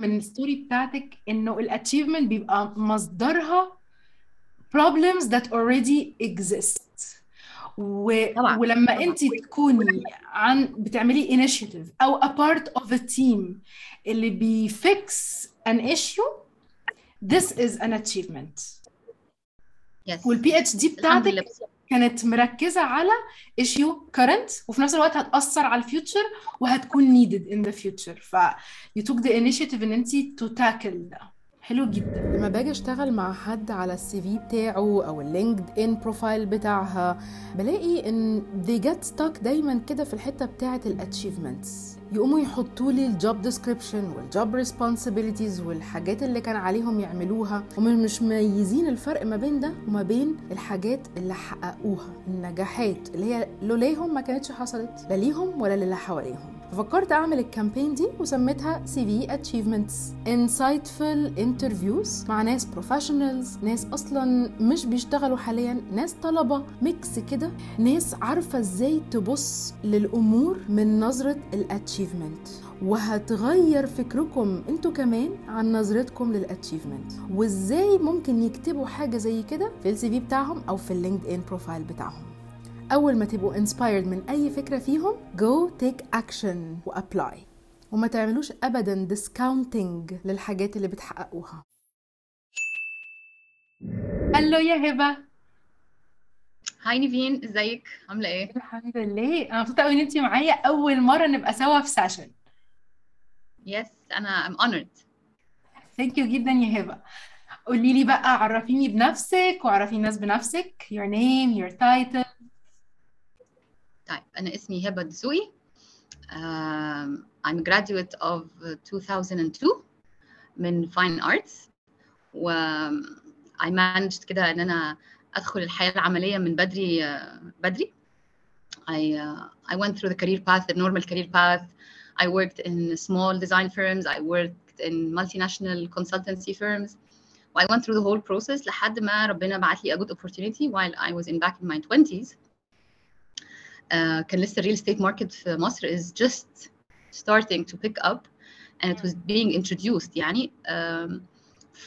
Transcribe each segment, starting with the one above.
من ال story بتاعتك إنه ال achievement بيبقى مصدرها problems that already exist. و... طبعا. ولما انت تكوني عن بتعملي initiative أو a part of a team اللي بي fix an issue this is an achievement. yes وال PhD بتاعتك كانت مركزة على issue current وفي نفس الوقت هتأثر على ال future وهتكون needed in the future. ف you took the initiative إن انت to tackle ده. حلو جدا. لما باجي أشتغل مع حد على ال CV بتاعه أو ال LinkedIn profile بتاعها بلاقي إن they get stuck دايما كده في الحتة بتاعة ال achievements يقوموا يحطوا لي ال job description وال job responsibilities والحاجات اللي كان عليهم يعملوها. هم مش مميزين الفرق ما بين ده وما بين الحاجات اللي حققوها النجاحات اللي هي لولاهم ما كانتش حصلت لا ليهم ولا للي حواليهم. ففكرت أعمل ال campaign دي وسميتها CV achievements insightful interviews مع ناس professionals ناس أصلا مش بيشتغلوا حاليا ناس طلبة mix كده. ناس عارفة إزاي تبص للأمور من نظرة ال achievement وهتغير فكركم أنتوا كمان عن نظرتكم لل achievement وإزاي ممكن يكتبوا حاجة زي كده في ال CV بتاعهم أو في ال LinkedIn profile بتاعهم. أول ما تبقوا inspired من أي فكرة فيهم go take action و apply. وما تعملوش أبدا discounting للحاجات اللي بتحققوها. Hello يا هبة. Hi نيفين إزيك؟ عاملة إيه؟ الحمد لله. أنا مبسوطة قوي إن أنتي معايا أول مرة نبقى سوا في session yes أنا I'm honored. Thank you جدا يا هبة. قولي لي بقى عرفيني بنفسك وعرفي الناس بنفسك. Your name your title. طيب انا اسمي هبه دسوقي um, I'm a graduate of 2002 من Fine Arts و I managed كده ان انا ادخل الحياه العمليه من بدري آه، بدري I uh, I went through the career path the normal career path I worked in small design firms I worked in multinational consultancy firms I went through the whole process لحد ما ربنا بعت لي a good opportunity while I was in back in my 20s uh, كان لسه الريل استيت ماركت في مصر is just starting to pick up and it was being introduced يعني um,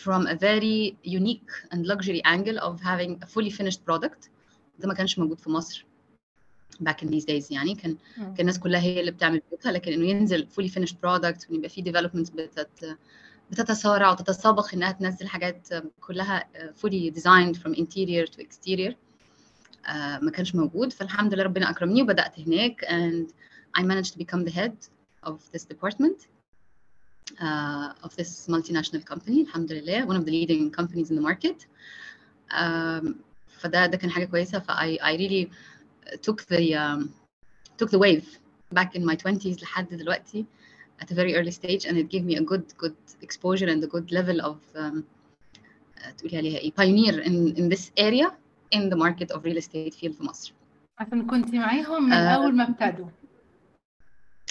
from a very unique and luxury angle of having a fully finished product ده ما كانش موجود في مصر back in these days يعني كان كان الناس كلها هي اللي بتعمل بيوتها لكن انه ينزل fully finished product ويبقى في developments بتت بتتسارع وتتسابق انها تنزل حاجات كلها fully designed from interior to exterior آه، ما كانش موجود فالحمد لله ربنا اكرمني وبدات هناك and I managed to become the head of this department uh, of this multinational company الحمد لله one of the leading companies in the market um, فده ده كان حاجه كويسه ف I, I really took the um, took the wave back in my 20s لحد دلوقتي at a very early stage and it gave me a good good exposure and a good level of um, uh, تقولي عليها ايه pioneer in, in this area In the market of real estate field في مصر. عشان كنتي معاهم من آه، أول ما ابتدوا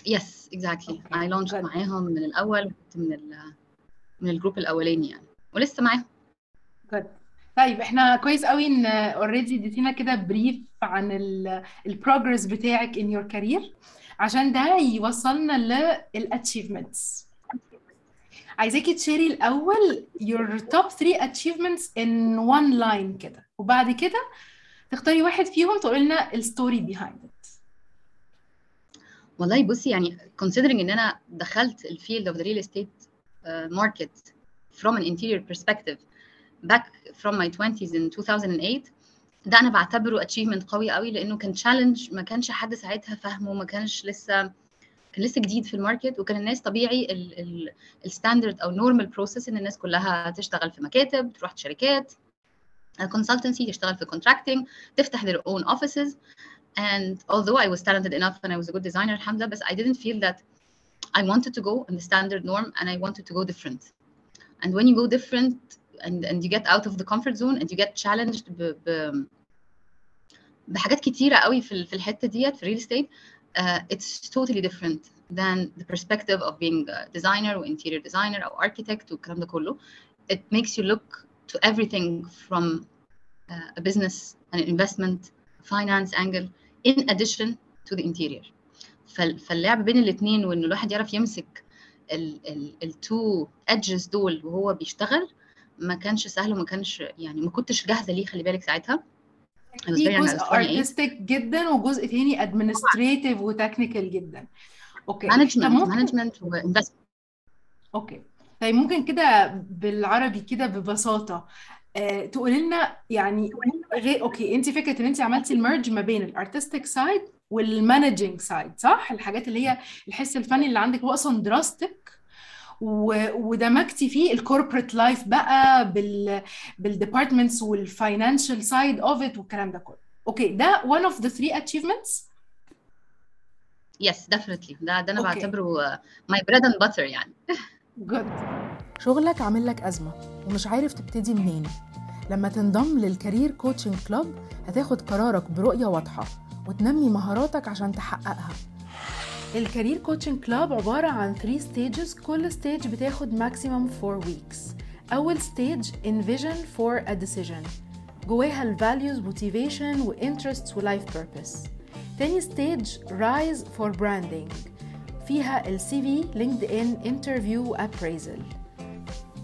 Yes exactly Okay, I launched good. معاهم من الأول وكنت من ال من الجروب الأولاني يعني ولسه معاهم. good طيب إحنا كويس قوي إن already اديتينا كده brief عن ال progress بتاعك in your career عشان ده يوصلنا لل achievements عايزاكي ت share ي الأول your top 3 achievements in one line كده وبعد كده تختاري واحد فيهم تقولي لنا ال story it. والله بصي يعني considering إن أنا دخلت ال field the real estate uh, market from an interior perspective back from my 20s in 2008 ده أنا بعتبره achievement قوي قوي لأنه كان challenge ما كانش حد ساعتها فاهمه ما كانش لسه كان لسه جديد في ال market وكان الناس طبيعي ال standard أو normal process إن الناس كلها تشتغل في مكاتب تروح شركات. consultancy تشتغل في contracting تفتح their own offices and although I was talented enough and I was a good designer alhamdulillah but I didn't feel that I wanted to go in the standard norm and I wanted to go different and when you go different and, and you get out of the comfort zone and you get challenged ب, ب, بحاجات كتيرة قوي في ال- في الحتة ديت في real estate uh, it's totally different than the perspective of being a designer or interior designer or architect والكلام ده كله it makes you look to everything from uh, a business and an investment finance angle in addition to the interior. فال- فاللعب بين الاثنين وإن الواحد يعرف يمسك ال two edges دول وهو بيشتغل ما كانش سهل وما كانش يعني ما كنتش جاهزة ليه خلي بالك ساعتها. في جزء was 28. artistic جدا وجزء تاني administrative و technical جدا. Okay management management و investment Okay طيب ممكن كده بالعربي كده ببساطة آه، تقولي لنا يعني غير okay انت فكرة إن انت عملتي ال merge ما بين ال artistic side وال managing side صح؟ الحاجات اللي هي الحس الفني اللي عندك هو أصلا دراستك و- ودمجتي فيه ال corporate life بقى بال بال departments وال financial side of it والكلام ده كله. Okay ده one of the three achievements Yes definitely ده ده أنا okay. بعتبره my bread and butter يعني. good شغلك عامل لك أزمة ومش عارف تبتدي منين. لما تنضم لل career coaching club هتاخد قرارك برؤية واضحة وتنمي مهاراتك عشان تحققها. ال career coaching club عبارة عن 3 stages كل stage بتاخد maximum 4 weeks. أول stage envision for a decision. جواها ال values motivation و interests و life purpose. تاني stage rise for branding. فيها ال CV LinkedIn interview و appraisal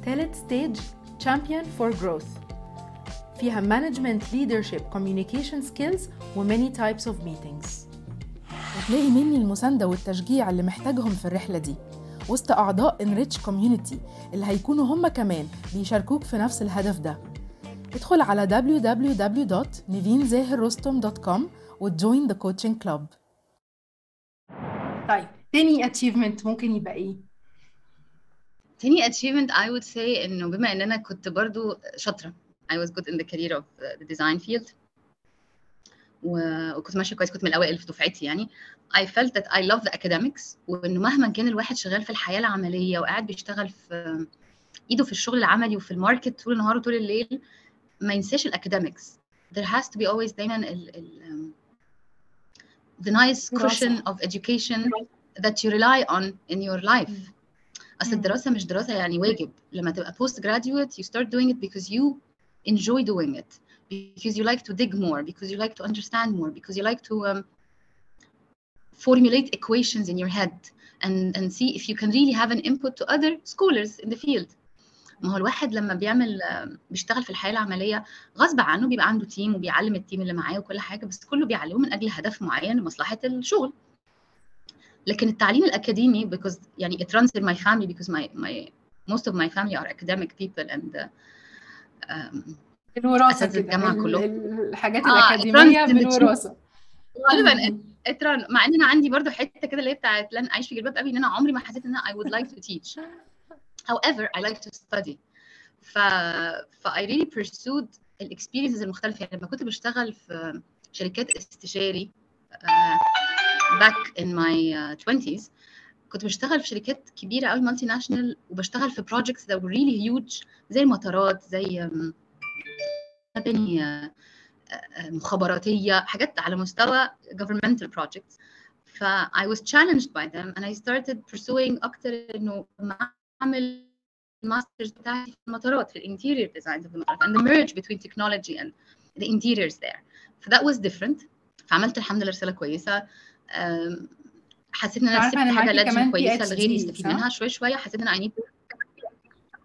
تالت stage champion for growth فيها management leadership communication skills و many types of meetings وتلاقي مني المساندة والتشجيع اللي محتاجهم في الرحلة دي وسط أعضاء Enrich Community اللي هيكونوا هم كمان بيشاركوك في نفس الهدف ده ادخل على www.nivinzahirrostom.com وتجوين the coaching club طيب تاني achievement ممكن يبقى إيه؟ تاني achievement I would say إنه بما ان أنا كنت برضو شاطرة I was good in the career of the design field. و- وكنت ماشية كويس كنت من الأوائل في دفعتي يعني. I felt that I love the academics وإنه مهما كان الواحد شغال في الحياة العملية وقاعد بيشتغل في إيده في الشغل العملي وفي الماركت طول النهار وطول الليل ما ينساش الاكاديمكس there has to be always دايما ال, ال the nice cushion دراسة of education that you rely on in your life مم. اصل مم. الدراسه مش دراسه يعني واجب لما تبقى post graduate you start doing it because you enjoy doing it because you like to dig more because you like to understand more because you like to um, formulate equations in your head and and see if you can really have an input to other scholars in the field ما هو الواحد لما بيعمل بيشتغل في الحياة العملية غصب عنه بيبقى عنده تيم وبيعلم التيم اللي معاه وكل حاجة بس كله بيعلمه من أجل هدف معين لمصلحة الشغل. لكن التعليم الأكاديمي because يعني it runs in my family because my my most of my family are academic people and um, كده الجامعة ال- الحاجات in the team. بالوراثة غالبا run مع إن أنا عندي برضو حتة كده اللي هي بتاعت لن أعيش في جلباب أبي إن أنا عمري ما حسيت إن أنا I would like to teach. However I like to study. ف ف I really pursued ال experiences المختلفة. يعني لما كنت بشتغل في شركات استشاري uh, back in my uh, 20s كنت بشتغل في شركات كبيرة قوي multinational وبشتغل في projects that were really huge زي المطارات زي مباني uh, مخابراتية حاجات على مستوى governmental projects. ف I was challenged by them and I started pursuing أكتر إنه أعمل ال masters بتاعتي في المطارات في ال interior design في المطارات and the merge between technology and the interiors there. ف that was different. فعملت الحمد لله رسالة كويسة. حسيت إن أنا سبت حاجة لازم كويسة لغيري يستفيد؟ منها شوي شوية. حسيت إن I need to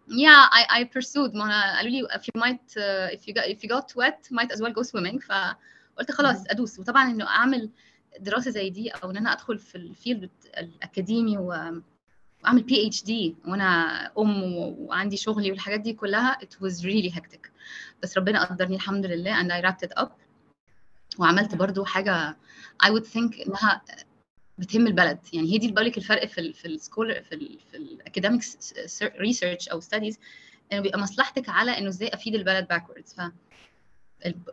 yeah I I pursued. ما أنا قالوا لي if you might uh, if you got if you got wet might as well go swimming. فقلت خلاص. أدوس. وطبعا إنه أعمل دراسة زي دي أو إن أنا أدخل في ال field الأكاديمي و واعمل PhD وأنا أم وعندي شغلي والحاجات دي كلها it was really hectic. بس ربنا قدرني الحمد لله and I wrapped it up. وعملت برضو حاجة I would think إنها بتهم البلد. يعني هي دي اللي بقول لك الفرق في ال في ال school في ال في ال academics research أو studies إنه بيبقى مصلحتك على إنه إزاي أفيد البلد backwards ف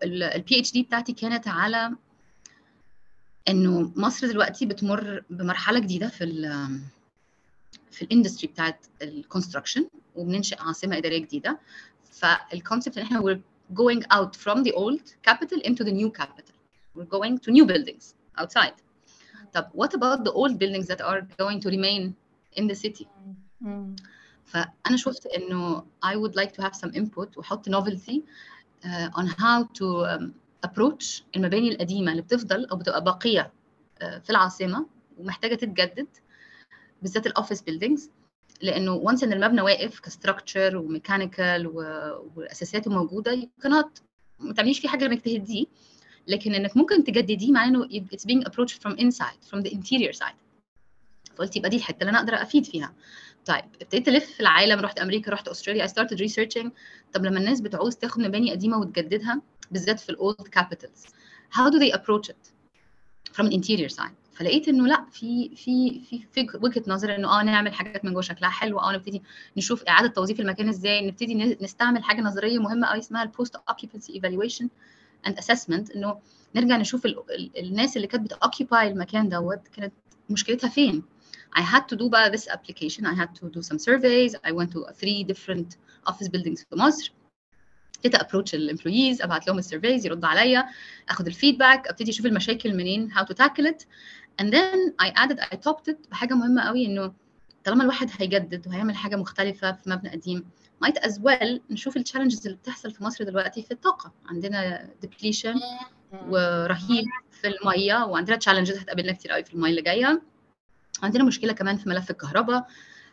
ال PhD بتاعتي كانت على إنه مصر دلوقتي بتمر بمرحلة جديدة في ال في ال industry بتاعت ال construction وبننشئ عاصمه اداريه جديده فال concept ان إحنا we're going out from the old capital into the new capital we're going to new buildings outside طب what about the old buildings that are going to remain in the city. فانا شفت انه I would like to have some input واحط novelty uh, on how to um, approach المباني القديمه اللي بتفضل أو بتبقى باقيه uh, في العاصمه ومحتاجه تتجدد بالذات ال office buildings لأنه once إن المبنى واقف ك structure و mechanical واساساته موجودة يو كانت ما تعمليش فيه حاجة إنك تهديه. لكن إنك ممكن تجدديه مع إنه it's being approached from inside from the interior side. فقلت يبقى دي الحتة اللي أنا أقدر أفيد فيها. طيب ابتديت ألف في العالم رحت أمريكا رحت أستراليا I started researching. طب لما الناس بتعوز تاخد مباني قديمة وتجددها بالذات في الاولد كابيتالز how do they approach it from an side فلقيت إنه لا في في في, في وجهة نظر إنه آه نعمل حاجات من جوه شكلها حلو آه نبتدي نشوف إعادة توظيف المكان إزاي نبتدي نستعمل حاجة نظرية مهمة قوي اسمها ال post occupancy evaluation and assessment إنه نرجع نشوف ال ال الناس اللي كانت بت occupy المكان دوت كانت مشكلتها فين. I had to do بقى this application I had to do some surveys I went to three different office buildings في مصر. ابتديت approach ال employees أبعت لهم ال surveys يردوا عليا آخد ال feedback أبتدي أشوف المشاكل منين how to tackle it. And then I added I topped it بحاجة مهمة قوي إنه طالما الواحد هيجدد وهيعمل حاجة مختلفة في مبنى قديم might as well نشوف ال challenges اللي بتحصل في مصر دلوقتي في الطاقة. عندنا depletion رهيب في المية وعندنا challenges هتقابلنا كتير قوي في المية اللي جاية. عندنا مشكلة كمان في ملف الكهرباء.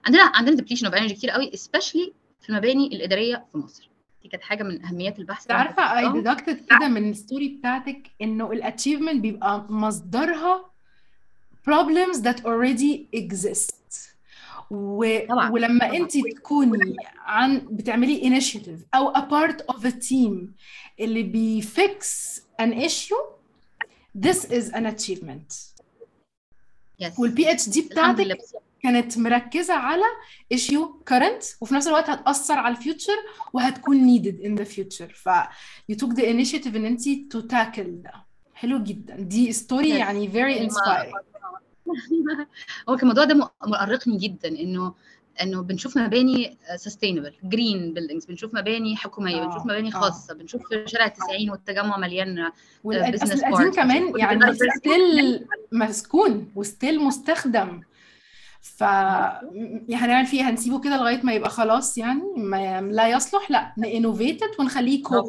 عندنا عندنا depletion of energy كتير قوي especially في المباني الإدارية في مصر. دي كانت حاجة من أهميات البحث عارفة I detected كده من ال story بتاعتك إنه ال achievement بيبقى مصدرها problems that already exist و... طبعا. ولما طبعا. انت تكوني عن بتعملي initiative او a part of a team اللي بيفكس an issue this is an achievement yes. والبي اتش دي الحمد بتاعتك لله كانت مركزة على issue current وفي نفس الوقت هتأثر على الفيوتشر وهتكون needed in the future ف you took the initiative ان انت to tackle ده حلو جدا دي ستوري. يعني very يعني inspiring هو الموضوع ده مؤرقني جدا انه إنه بنشوف مباني سستينبل جرين بيلدينجز بنشوف مباني حكومية آه، بنشوف مباني آه. خاصة بنشوف في شارع التسعين والتجمع مليان business القديم parks. كمان يعني ستيل مسكون وستيل مستخدم ف يعني هنعمل فيه هنسيبه كده لغاية ما يبقى خلاص يعني ما لا يصلح لا نانوفيتد ونخليه كوب.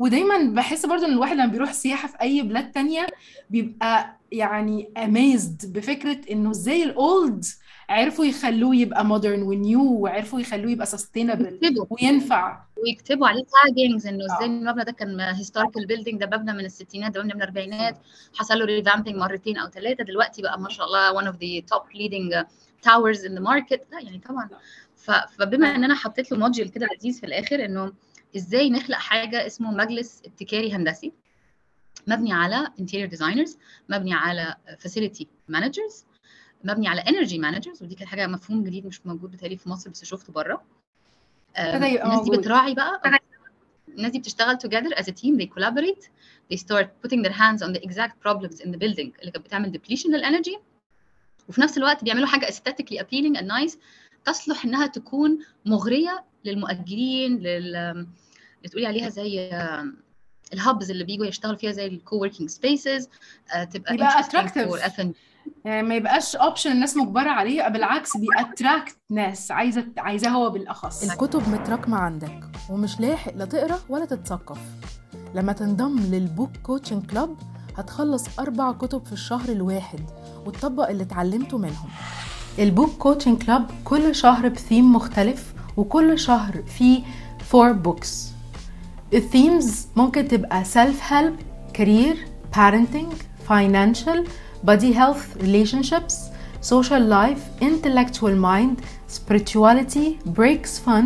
ودايما بحس برضو إن الواحد لما بيروح سياحة في أي بلاد تانية بيبقى يعني amazed بفكرة إنه إزاي ال old عرفوا يخلوه يبقى modern و new وعرفوا يخلوه يبقى sustainable وينفع. ويكتبوا عليه taggings إنه آه. إزاي المبنى ده كان هيستوريكال بيلدينج ده مبنى من الستينات ده مبنى من الأربعينات حصل له revamping مرتين أو ثلاثة دلوقتي بقى ما شاء الله one of the top leading towers in the market. لا يعني طبعا. فبما إن أنا حطيت له module كده لذيذ في الآخر إنه إزاي نخلق حاجة اسمه مجلس ابتكاري هندسي مبني على interior designers مبني على facility managers مبني على energy managers ودي كانت حاجة مفهوم جديد مش موجود بتهيألي في مصر بس شفته بره. يبقى الناس دي. بتراعي بقى. الناس دي بتشتغل together as a team they collaborate they start putting their hands on the exact problems in the building اللي كانت بتعمل depletion لل energy وفي نفس الوقت بيعملوا حاجة aesthetically appealing and nice تصلح إنها تكون مغرية للمؤجرين لل اللي تقولي عليها زي آم، ال hubs اللي بيجوا يشتغلوا فيها زي ال co-working spaces تبقى يبقى F&B. يعني ما يبقاش option الناس مجبرة عليه بالعكس بي attract ناس عايزة عايزاه هو بالأخص. الكتب متراكمة عندك ومش لاحق لا تقرأ ولا تتثقف. لما تنضم لل book coaching club هتخلص أربع كتب في الشهر الواحد وتطبق اللي اتعلمته منهم. ال book coaching club كل شهر بثيم مختلف وكل شهر فيه four books ال themes ممكن تبقى self help career parenting financial body health relationships social life intellectual mind spirituality breaks fun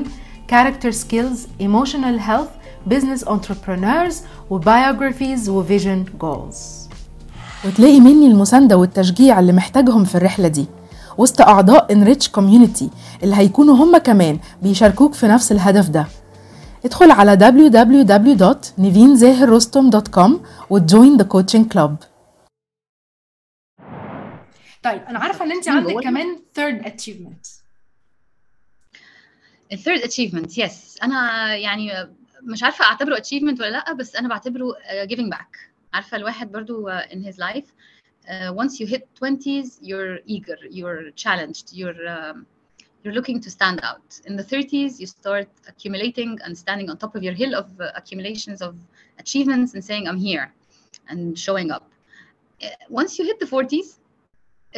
character skills emotional health business entrepreneurs وbiographies وvision goals وتلاقي مني المساندة والتشجيع اللي محتاجهم في الرحلة دي وسط أعضاء Enrich Community اللي هيكونوا هم كمان بيشاركوك في نفس الهدف ده. ادخل على www.nivinzahirrostom.com وتجوين the coaching club. طيب أنا عارفة إن انت عندك؟ كمان third achievement. الثيرد اتشيفمنت يس أنا يعني مش عارفة أعتبره اتشيفمنت ولا لأ بس أنا بعتبره uh, giving back. عارفة الواحد برضو uh, in his life uh, once you hit 20s you're eager you're challenged you're um, you're looking to stand out in the 30s you start accumulating and standing on top of your hill of uh, accumulations of achievements and saying i'm here and showing up Uh, once you hit the 40s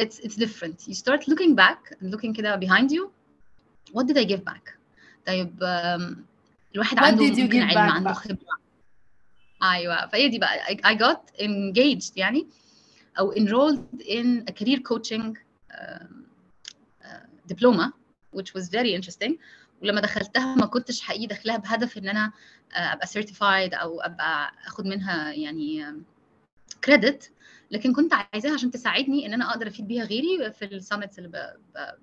it's it's different you start looking back and looking كده behind you what did I give back طيب um, الواحد What عنده did you ممكن give علم back عنده بقى؟ خبرة ايوه فهي دي بقى I, I got engaged يعني أو enrolled in a career coaching um, uh, diploma which was very interesting. ولما دخلتها ما كنتش حقيقي داخلها بهدف إن أنا uh, أبقى certified أو أبقى أخد منها يعني كريدت لكن كنت عايزاها عشان تساعدني إن أنا أقدر أفيد بيها غيري في ال summits اللي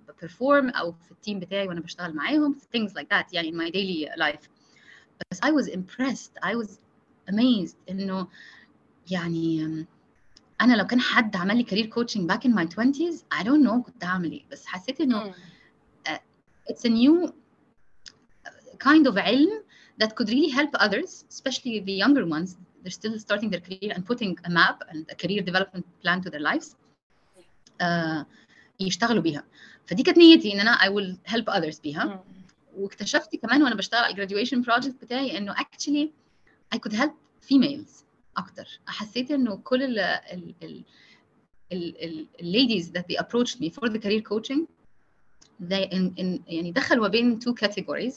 ب perform أو في ال team بتاعي وأنا بشتغل معاهم. Things like that يعني in my daily life. بس I was impressed. I was amazed إنه يعني um, أنا لو كان حد عمل لي career coaching back in my 20s I don't know كنت هعمل إيه بس حسيت انه it's a new kind of علم that could really help others especially the younger ones they're still starting their career and putting a map and a career development plan to their lives uh, يشتغلوا بيها فدي كانت نيتي ان أنا I will help others بيها واكتشفت كمان وأنا بشتغل على graduation project بتاعي انه actually I could help females اكتر حسيت انه كل ال ال ال ال ال ladies that they approached me for the career coaching they in, in يعني دخلوا ما بين two categories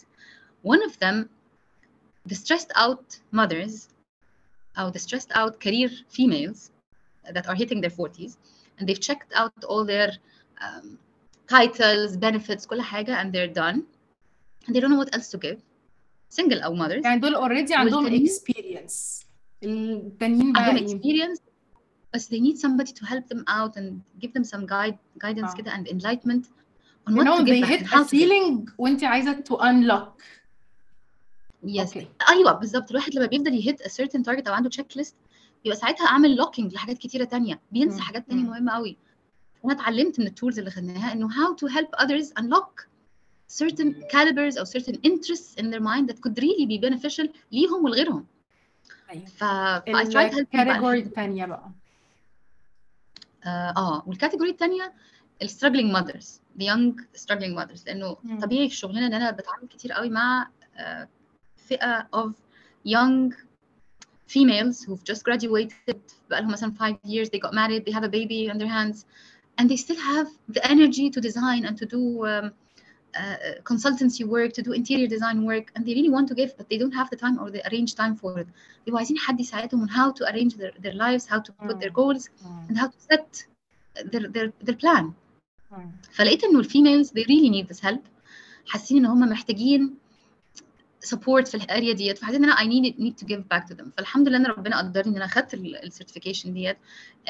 one of them the stressed out mothers or the stressed out career females that are hitting their 40s and they've checked out all their um, titles benefits كل حاجة and they're done and they don't know what else to give single أو mothers يعني دول اوريدي عندهم والتانيين- experience التانيين بقى عندهم إيه experience بس they need somebody to help them out and give them some guide guidance آه. كده and enlightenment on what انهم to they hit a ceiling وانت عايزه to unlock yes أوكي أيوه بالظبط الواحد لما بيفضل ي hit a certain target أو عنده check list يبقى ساعتها عامل locking لحاجات كتيره تانية بينسى مم. حاجات تانية. مهمه قوي أنا اتعلمت من ال tools اللي خدناها انه how to help others unlock certain calibers or certain interests in their mind that could really be beneficial ليهم ولغيرهم ايوه ف I tried helping بقى الكاتيجوري الحتة- التانية بقى اه آه، والكاتيجوري الثانيه الستراجلينج ماذرز the young struggling mothers لانه مم. طبيعي في شغلنا ان انا بتعامل كتير قوي مع آه، فئه of young females who've just graduated بقى لهم مثلا five years they got married they have a baby on their hands and they still have the energy to design and to do um, uh, consultancy work to do interior design work and they really want to give but they don't have the time or the arrange time for it بيبقوا عايزين حد يساعدهم on how to arrange their, their lives how to put their مم. goals مم. and how to set their their their plan مم. فلقيت انه الفيميلز they really need this help حاسين ان هم محتاجين support في الاريا ديت فحسيت ان انا I need need to give back to them فالحمد لله ان ربنا قدرني ان انا اخدت السيرتيفيكيشن ديت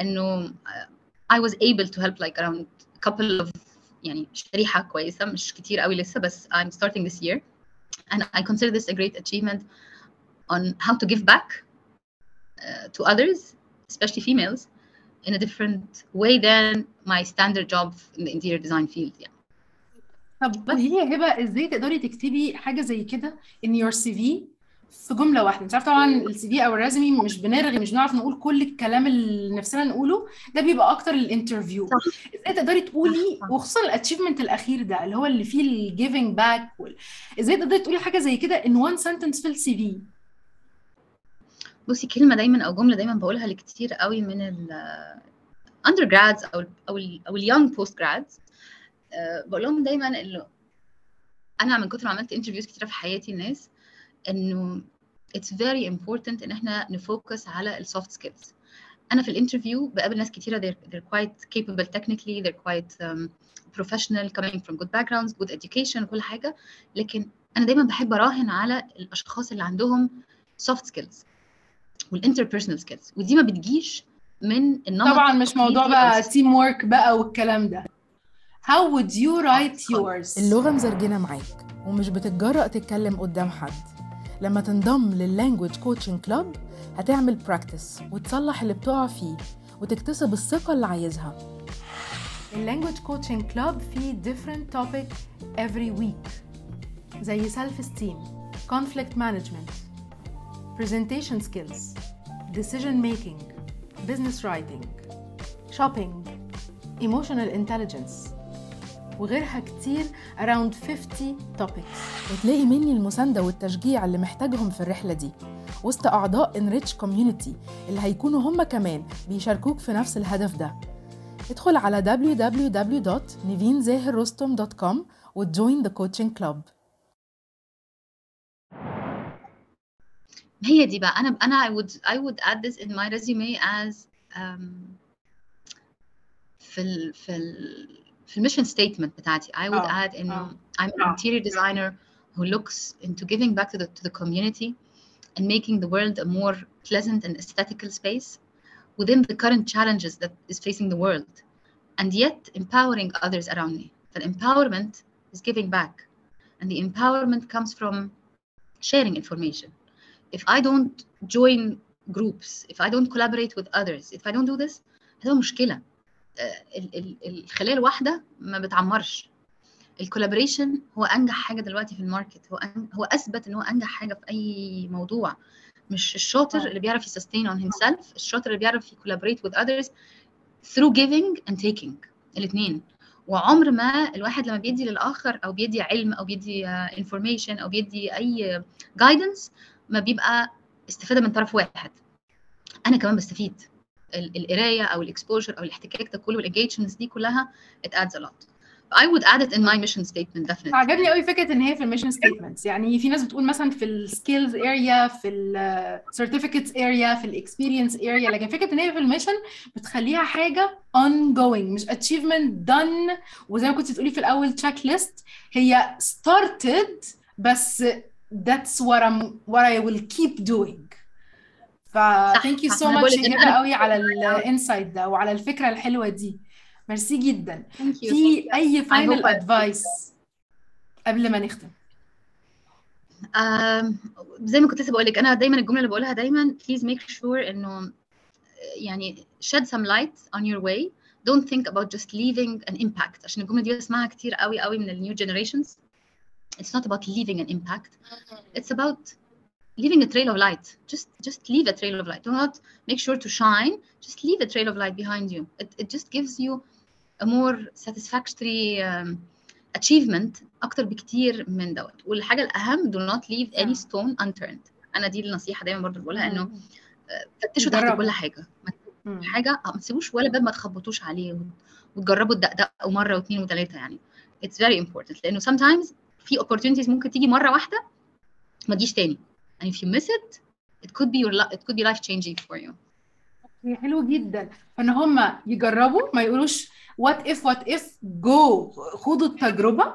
انه uh, I was able to help like around a couple of يعني شريحة كويسة مش كتير قوي لسه بس I'm starting this year and I consider this a great achievement on how to give back uh, to others especially females in a different way than my standard job in the interior design field يعني. طب قولي لي يا هبه ازاي تقدري تكتبي حاجه زي كده in your CV في جملة واحدة. انت عارفه طبعا ال CV أو ال resume مش بنرغي مش بنعرف نقول كل الكلام اللي نفسنا نقوله ده بيبقى أكتر ال interview. إزاي تقدري تقولي. وخصوصا ال achievement الأخير ده اللي هو اللي فيه ال giving back إزاي تقدري تقولي حاجة زي كده in one sentence في ال CV بصي كلمة دايما أو جملة دايما بقولها لكتير قوي من ال undergrads أو ال أو ال أو ال young postgrads. آه، بقول لهم دايما إنه أنا من كتر ما عملت interviews كتيرة في حياتي الناس إنه it's very important إن إحنا ن focus على ال soft skills. أنا في ال interview بقابل ناس كتيرة they're, they're quite capable technically they're quite um, professional coming from good backgrounds good education وكل حاجة. لكن أنا دايما بحب أراهن على الأشخاص اللي عندهم soft skills وال interpersonal skills ودي ما بتجيش من النمط طبعا مش موضوع بقى teamwork بقى والكلام ده. How would you write yours? اللغة مزرجنة معاك ومش بتتجرأ تتكلم قدام حد. لما تنضم لل Language Coaching Club هتعمل practice وتصلح اللي بتقع فيه وتكتسب الثقة اللي عايزها ال Language Coaching Club فيه different topic every week زي self esteem conflict management presentation skills decision making business writing shopping emotional intelligence وغيرها كتير around 50 topics. وتلاقي مني المساندة والتشجيع اللي محتاجهم في الرحلة دي. وسط أعضاء Enrich Community اللي هيكونوا هم كمان بيشاركوك في نفس الهدف ده. ادخل على www.nivinzahirrostom.com وت join the Coaching Club هي دي بقى. أنا أنا I would I would add this in my resume as um, في ال في ال في الميشن ستيتمنت بتاعتي I would اه add انه اه I'm an interior designer who looks into giving back to the to the community and making the world a more pleasant and aesthetical space within the current challenges that is facing the world and yet empowering others around me. The empowerment is giving back and the empowerment comes from sharing information. If I don't join groups, if I don't collaborate with others, if I don't do this, هذا مشكلة. آه، ال- ال- الخلايا الواحدة ما بتعمرش. ال collaboration هو أنجح حاجة دلوقتي في ال market. هو. هو أثبت إن هو أنجح حاجة في أي موضوع. مش الشاطر اللي بيعرف ي sustain on himself الشاطر اللي بيعرف ي collaborate with others through giving and taking. الاثنين وعمر ما الواحد لما بيدي للآخر أو بيدي علم أو بيدي آه، information أو بيدي أي guidance ما بيبقى استفادة من طرف واحد. أنا كمان بستفيد. القراية أو ال exposure أو الاحتكاك ده كله وال engagements دي كلها it adds a lot. I would add it in my mission statement definitely. عجبني قوي فكرة إن هي في ال mission statements يعني في ناس بتقول مثلا في ال skills area في ال certificates area في ال experience area لكن فكرة إن هي في ال mission بتخليها حاجة ongoing مش achievement done. وزي ما كنت بتقولي في الأول checklist هي started بس that's what I'm what I will keep doing. ف صح thank you صح. so أنا much بقول لك إن هبه قوي على ال insight ده وعلى الفكرة الحلوة دي. ميرسي جدا. في أي final advice قبل ما نختم؟ زي ما كنت لسه بقول لك أنا دايما الجملة اللي بقولها دايما please make sure إنه يعني shed some light on your way. Don't think about just leaving an impact. عشان الجملة دي بسمعها كتير قوي قوي من ال new generations. It's not about leaving an impact. It's about leaving a trail of light just just leave a trail of light do not make sure to shine just leave a trail of light behind you it, it just gives you a more satisfactory um, achievement أكتر بكتير من دوت والحاجة الاهم do not leave any آه. stone unturned أنا دي النصيحه دايما برضو بقولها انه. فتشوا تحت. كل حاجة. حاجة آه، ما تسيبوش ولا باب ما تخبطوش عليه وت- وتجربوا الدقدقه مره واثنين وثلاثه يعني it's very important لأنه sometimes في opportunities ممكن تيجي مره واحدة ما تجيش تاني and if you miss it it could be your li- it could be life changing for you هي حلو جدا فان هم يجربوا ما يقولوش وات اف وات اف جو خدوا التجربه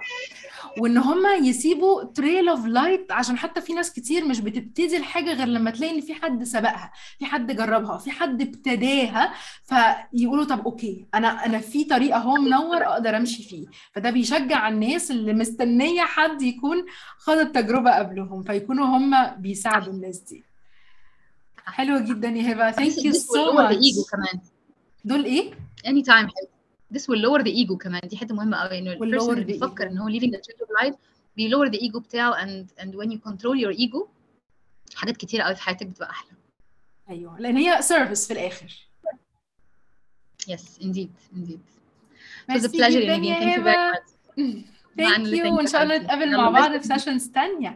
وإن هم يسيبوا trail of light عشان حتى في ناس كتير مش بتبتدي الحاجة غير لما تلاقي إن في حد سبقها في حد جربها في حد ابتداها فيقولوا طب okay أنا أنا في طريق أهو منور أقدر أمشي فيه. فده بيشجع الناس اللي مستنية حد يكون خد التجربة قبلهم فيكونوا هم بيساعدوا الناس دي. حلوة جدا يا هبة. thank you so much دول إيه؟ anytime. This will lower the ego كمان. دي حتة مهمة قوي إنه ال person اللي بيفكر. إن هو living the truth of life بي lower the ego بتاعه and and when you control your ego حاجات كتير قوي في حياتك بتبقى أحلى. أيوه لأن هي service في الآخر. Yes indeed indeed. It was a pleasure يا thank you very much. Thank you شاء الله. نتقابل يلا مع بعض في sessions تانية.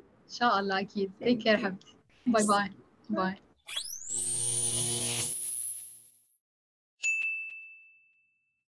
إن شاء الله أكيد. Thank take care. حبيبتي. bye bye bye